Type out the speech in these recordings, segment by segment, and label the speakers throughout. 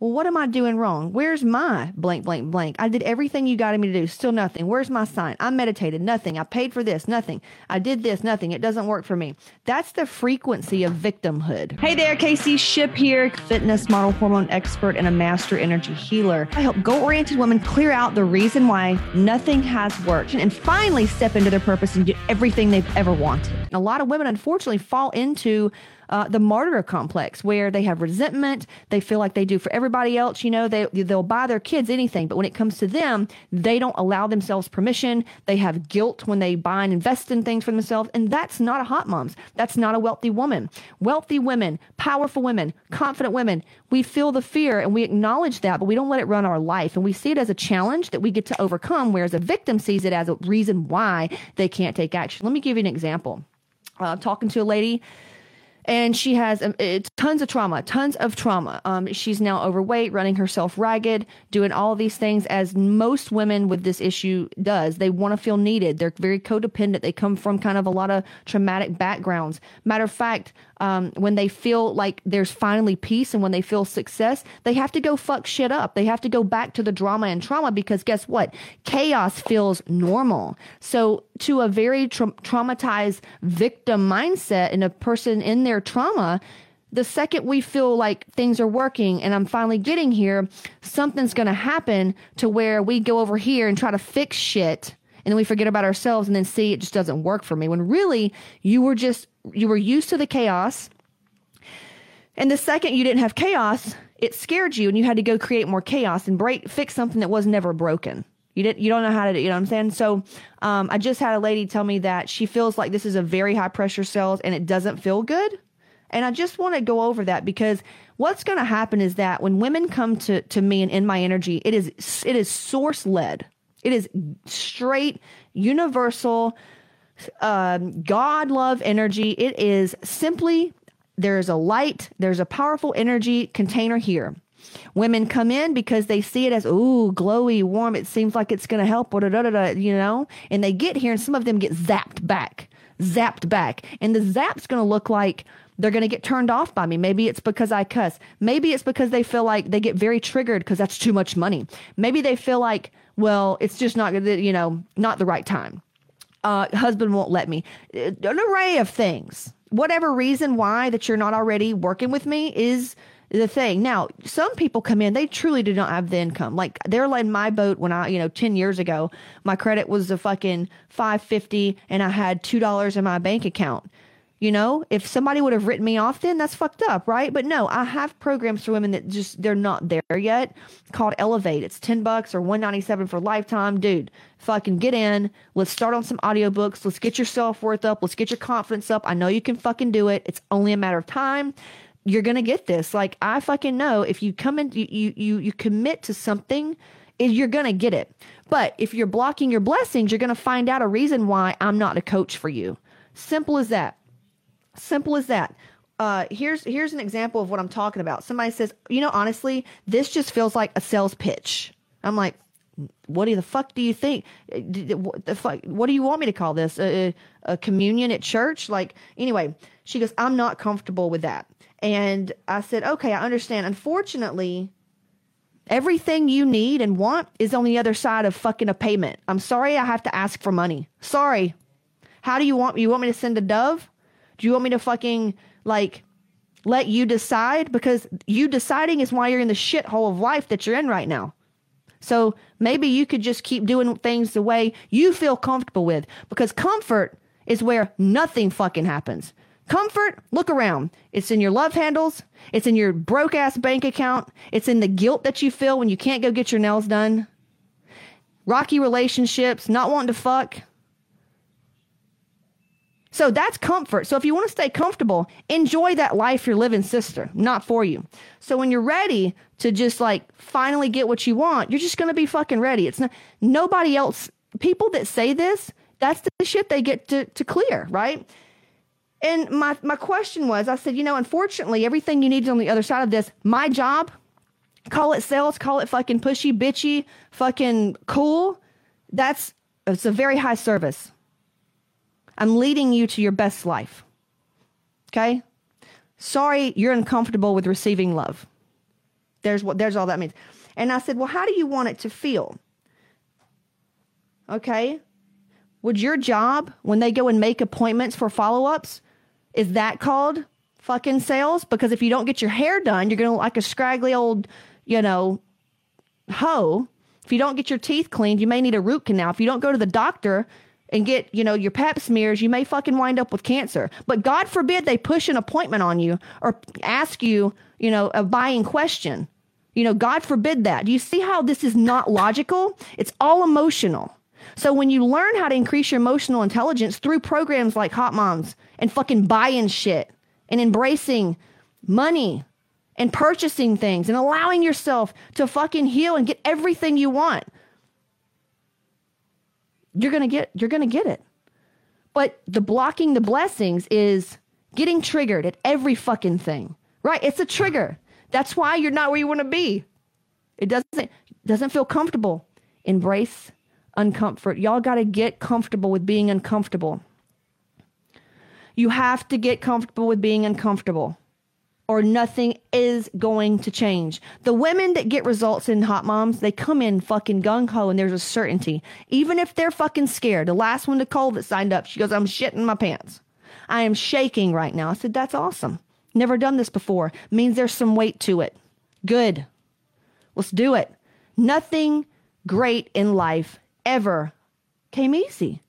Speaker 1: Well, what am I doing wrong? Where's my blank, blank, blank? I did everything you guided me to do, still nothing. Where's my sign? I meditated, nothing. I paid for this, nothing. I did this, nothing. It doesn't work for me. That's the frequency of victimhood. Hey there, Casey Shipp here, fitness model, hormone expert, and a master energy healer. I help goal oriented women clear out the reason why nothing has worked and finally step into their purpose and get everything they've ever wanted. And a lot of women, unfortunately, fall into uh, the martyr complex where they have resentment. They feel like they do for everybody else. You know, they, they'll buy their kids anything, but when it comes to them, they don't allow themselves permission. They have guilt when they buy and invest in things for themselves. And that's not a hot mom's. That's not a wealthy woman. Wealthy women, powerful women, confident women, we feel the fear and we acknowledge that, but we don't let it run our life. And we see it as a challenge that we get to overcome, whereas a victim sees it as a reason why they can't take action. Let me give you an example. Uh, talking to a lady and she has um, tons of trauma, tons of trauma. Um, she's now overweight, running herself ragged, doing all these things as most women with this issue does. They want to feel needed. They're very codependent. They come from kind of a lot of traumatic backgrounds. Matter of fact, um, when they feel like there's finally peace and when they feel success, they have to go fuck shit up. They have to go back to the drama and trauma because guess what? Chaos feels normal. So, to a very tra- traumatized victim mindset and a person in their trauma, the second we feel like things are working and I'm finally getting here, something's going to happen to where we go over here and try to fix shit and then we forget about ourselves and then see it just doesn't work for me. When really you were just you were used to the chaos. And the second you didn't have chaos it scared you and you had to go create more chaos and break fix something that was never broken. You didn't you don't know how to do you know what i'm saying? So um, i just had a lady tell me that she feels like this is a very high pressure cells and it doesn't feel good and i just want to go over that because what's going to happen is that when women come to to me and in my energy it is it is source led it is straight, universal, um, God love energy. It is simply there's a light, there's a powerful energy container here. Women come in because they see it as ooh glowy, warm. It seems like it's going to help, Da, da, da, da, you know. And they get here, and some of them get zapped back, zapped back, and the zap's going to look like they're going to get turned off by me. Maybe it's because I cuss. Maybe it's because they feel like they get very triggered because that's too much money. Maybe they feel like well, it's just not you know not the right time. Uh, husband won't let me. An array of things. Whatever reason why that you're not already working with me is the thing. Now, some people come in, they truly do not have the income. Like they're like my boat when I, you know, 10 years ago, my credit was a fucking 550 and I had $2 in my bank account. You know, if somebody would have written me off then, that's fucked up, right? But no, I have programs for women that just they're not there yet called Elevate. It's 10 bucks or 197 for lifetime. Dude, fucking get in. Let's start on some audiobooks. Let's get your self-worth up. Let's get your confidence up. I know you can fucking do it. It's only a matter of time. You're to get this. Like I fucking know if you come in you you you, commit to something, eh, you're going to get it. But if you're blocking your blessings, you're to find out a reason why I'm not a coach for you. Simple as that. Simple as that. Uh, here's here's an example of what I'm talking about. Somebody says, you know, honestly, this just feels like a sales pitch. I'm like, what do the fuck do you think? What the fuck? What do you want me to call this? A, a communion at church? Like, anyway, she goes, I'm not comfortable with that. And I said, okay, I understand. Unfortunately, everything you need and want is on the other side of fucking a payment. I'm sorry, I have to ask for money. Sorry. How do you want you want me to send a dove? Do you want me to fucking like let you decide? Because you deciding is why you're in the shithole of life that you're in right now. So maybe you could just keep doing things the way you feel comfortable with because comfort is where nothing fucking happens. Comfort, look around. It's in your love handles. It's in your broke ass bank account. It's in the guilt that you feel when you can't go get your nails done. Rocky relationships, not wanting to fuck. So that's comfort. So if you want to stay comfortable, enjoy that life you're living, sister, not for you. So when you're ready to just like finally get what you want, you're just going to be fucking ready. It's not nobody else. People that say this, that's the shit they get to, to clear, right? And my, my question was, I said, you know, unfortunately, everything you need on the other side of this, my job, call it sales, call it fucking pushy, bitchy, fucking cool. That's, it's a very high service. I'm leading you to your best life. Okay? Sorry, you're uncomfortable with receiving love. There's what there's all that means. And I said, Well, how do you want it to feel? Okay. Would your job when they go and make appointments for follow-ups, is that called fucking sales? Because if you don't get your hair done, you're gonna look like a scraggly old, you know, hoe. If you don't get your teeth cleaned, you may need a root canal. If you don't go to the doctor and get, you know, your pap smears, you may fucking wind up with cancer. But God forbid they push an appointment on you or ask you, you know, a buying question. You know, God forbid that. Do you see how this is not logical? It's all emotional. So when you learn how to increase your emotional intelligence through programs like Hot Moms and fucking buying shit and embracing money and purchasing things and allowing yourself to fucking heal and get everything you want, you're going to get you're going to get it. But the blocking the blessings is getting triggered at every fucking thing. Right? It's a trigger. That's why you're not where you want to be. It doesn't doesn't feel comfortable. Embrace uncomfort. Y'all got to get comfortable with being uncomfortable. You have to get comfortable with being uncomfortable or nothing is going to change. The women that get results in Hot Moms, they come in fucking gung ho and there's a certainty. Even if they're fucking scared. The last one call that signed up, she goes, I'm shitting my pants. I am shaking right now. I said, That's awesome. Never done this before. Means there's some weight to it. Good. Let's do it. Nothing great in life ever came easy.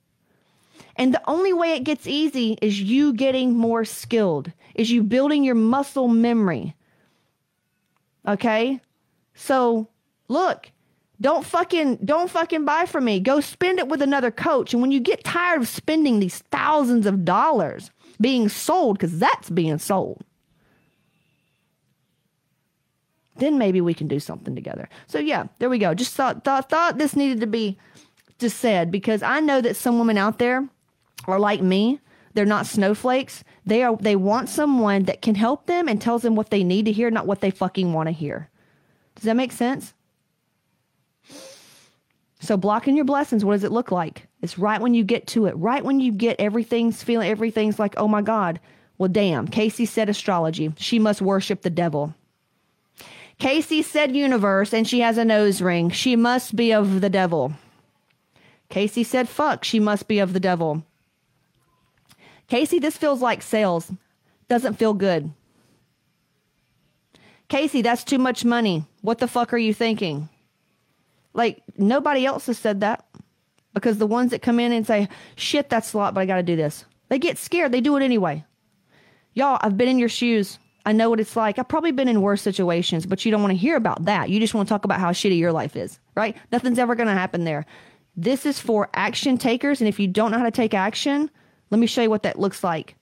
Speaker 1: And the only way it gets easy is you getting more skilled, is you building your muscle memory. Okay? So, look, don't fucking don't fucking buy from me. Go spend it with another coach. And when you get tired of spending these thousands of dollars being sold cuz that's being sold, then maybe we can do something together. So yeah, there we go. Just thought thought thought this needed to be just said because I know that some women out there are like me. They're not snowflakes. They are they want someone that can help them and tells them what they need to hear, not what they fucking want to hear. Does that make sense? So blocking your blessings, what does it look like? It's right when you get to it, right when you get everything's feeling everything's like, oh my God. Well, damn, Casey said astrology. She must worship the devil. Casey said universe and she has a nose ring. She must be of the devil. Casey said fuck. She must be of the devil. Casey, this feels like sales. Doesn't feel good. Casey, that's too much money. What the fuck are you thinking? Like, nobody else has said that because the ones that come in and say, shit, that's a lot, but I got to do this, they get scared. They do it anyway. Y'all, I've been in your shoes. I know what it's like. I've probably been in worse situations, but you don't want to hear about that. You just want to talk about how shitty your life is, right? Nothing's ever going to happen there. This is for action takers. And if you don't know how to take action, let me show you what that looks like.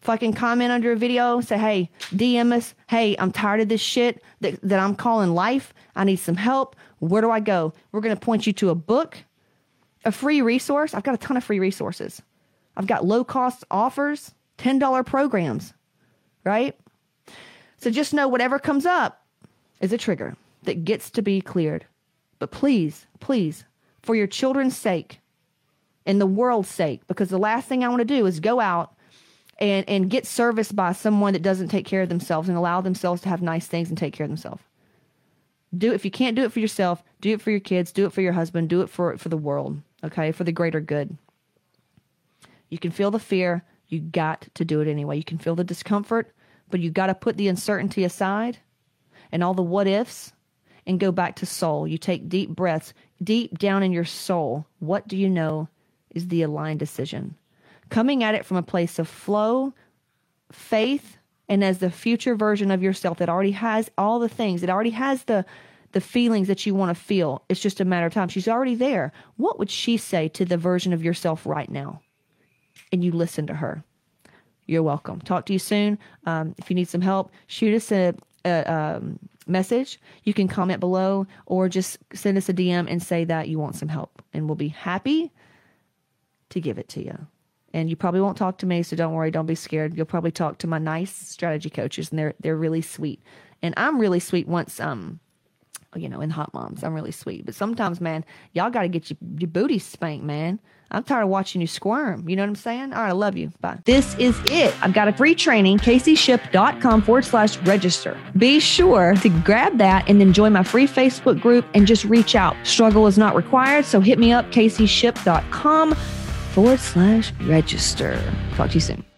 Speaker 1: Fucking comment under a video, say, hey, DM us, hey, I'm tired of this shit that, that I'm calling life. I need some help. Where do I go? We're going to point you to a book, a free resource. I've got a ton of free resources. I've got low cost offers, $10 programs, right? So just know whatever comes up is a trigger that gets to be cleared. But please, please, for your children's sake, and the world's sake because the last thing I want to do is go out and and get serviced by someone that doesn't take care of themselves and allow themselves to have nice things and take care of themselves. Do if you can't do it for yourself, do it for your kids, do it for your husband, do it for for the world, okay? For the greater good. You can feel the fear, you got to do it anyway. You can feel the discomfort, but you got to put the uncertainty aside and all the what ifs and go back to soul. You take deep breaths deep down in your soul. What do you know is the aligned decision. Coming at it from a place of flow, faith, and as the future version of yourself that already has all the things, it already has the the feelings that you want to feel. It's just a matter of time. She's already there. What would she say to the version of yourself right now? And you listen to her. You're welcome. Talk to you soon. Um, if you need some help, shoot us a, a um, message. You can comment below or just send us a DM and say that you want some help, and we'll be happy to give it to you. And you probably won't talk to me, so don't worry, don't be scared. You'll probably talk to my nice strategy coaches, and they're they're really sweet. And I'm really sweet once um you know, in hot moms. I'm really sweet. But sometimes, man, y'all got to get your, your booty spanked, man. I'm tired of watching you squirm. You know what I'm saying? All right, I love you. Bye. This is it. I've got a free training, caseyshipp.com forward slash register. Be sure to grab that and then join my free Facebook group and just reach out. Struggle is not required, so hit me up, caseyshipp.com forward slash register. Talk to you soon.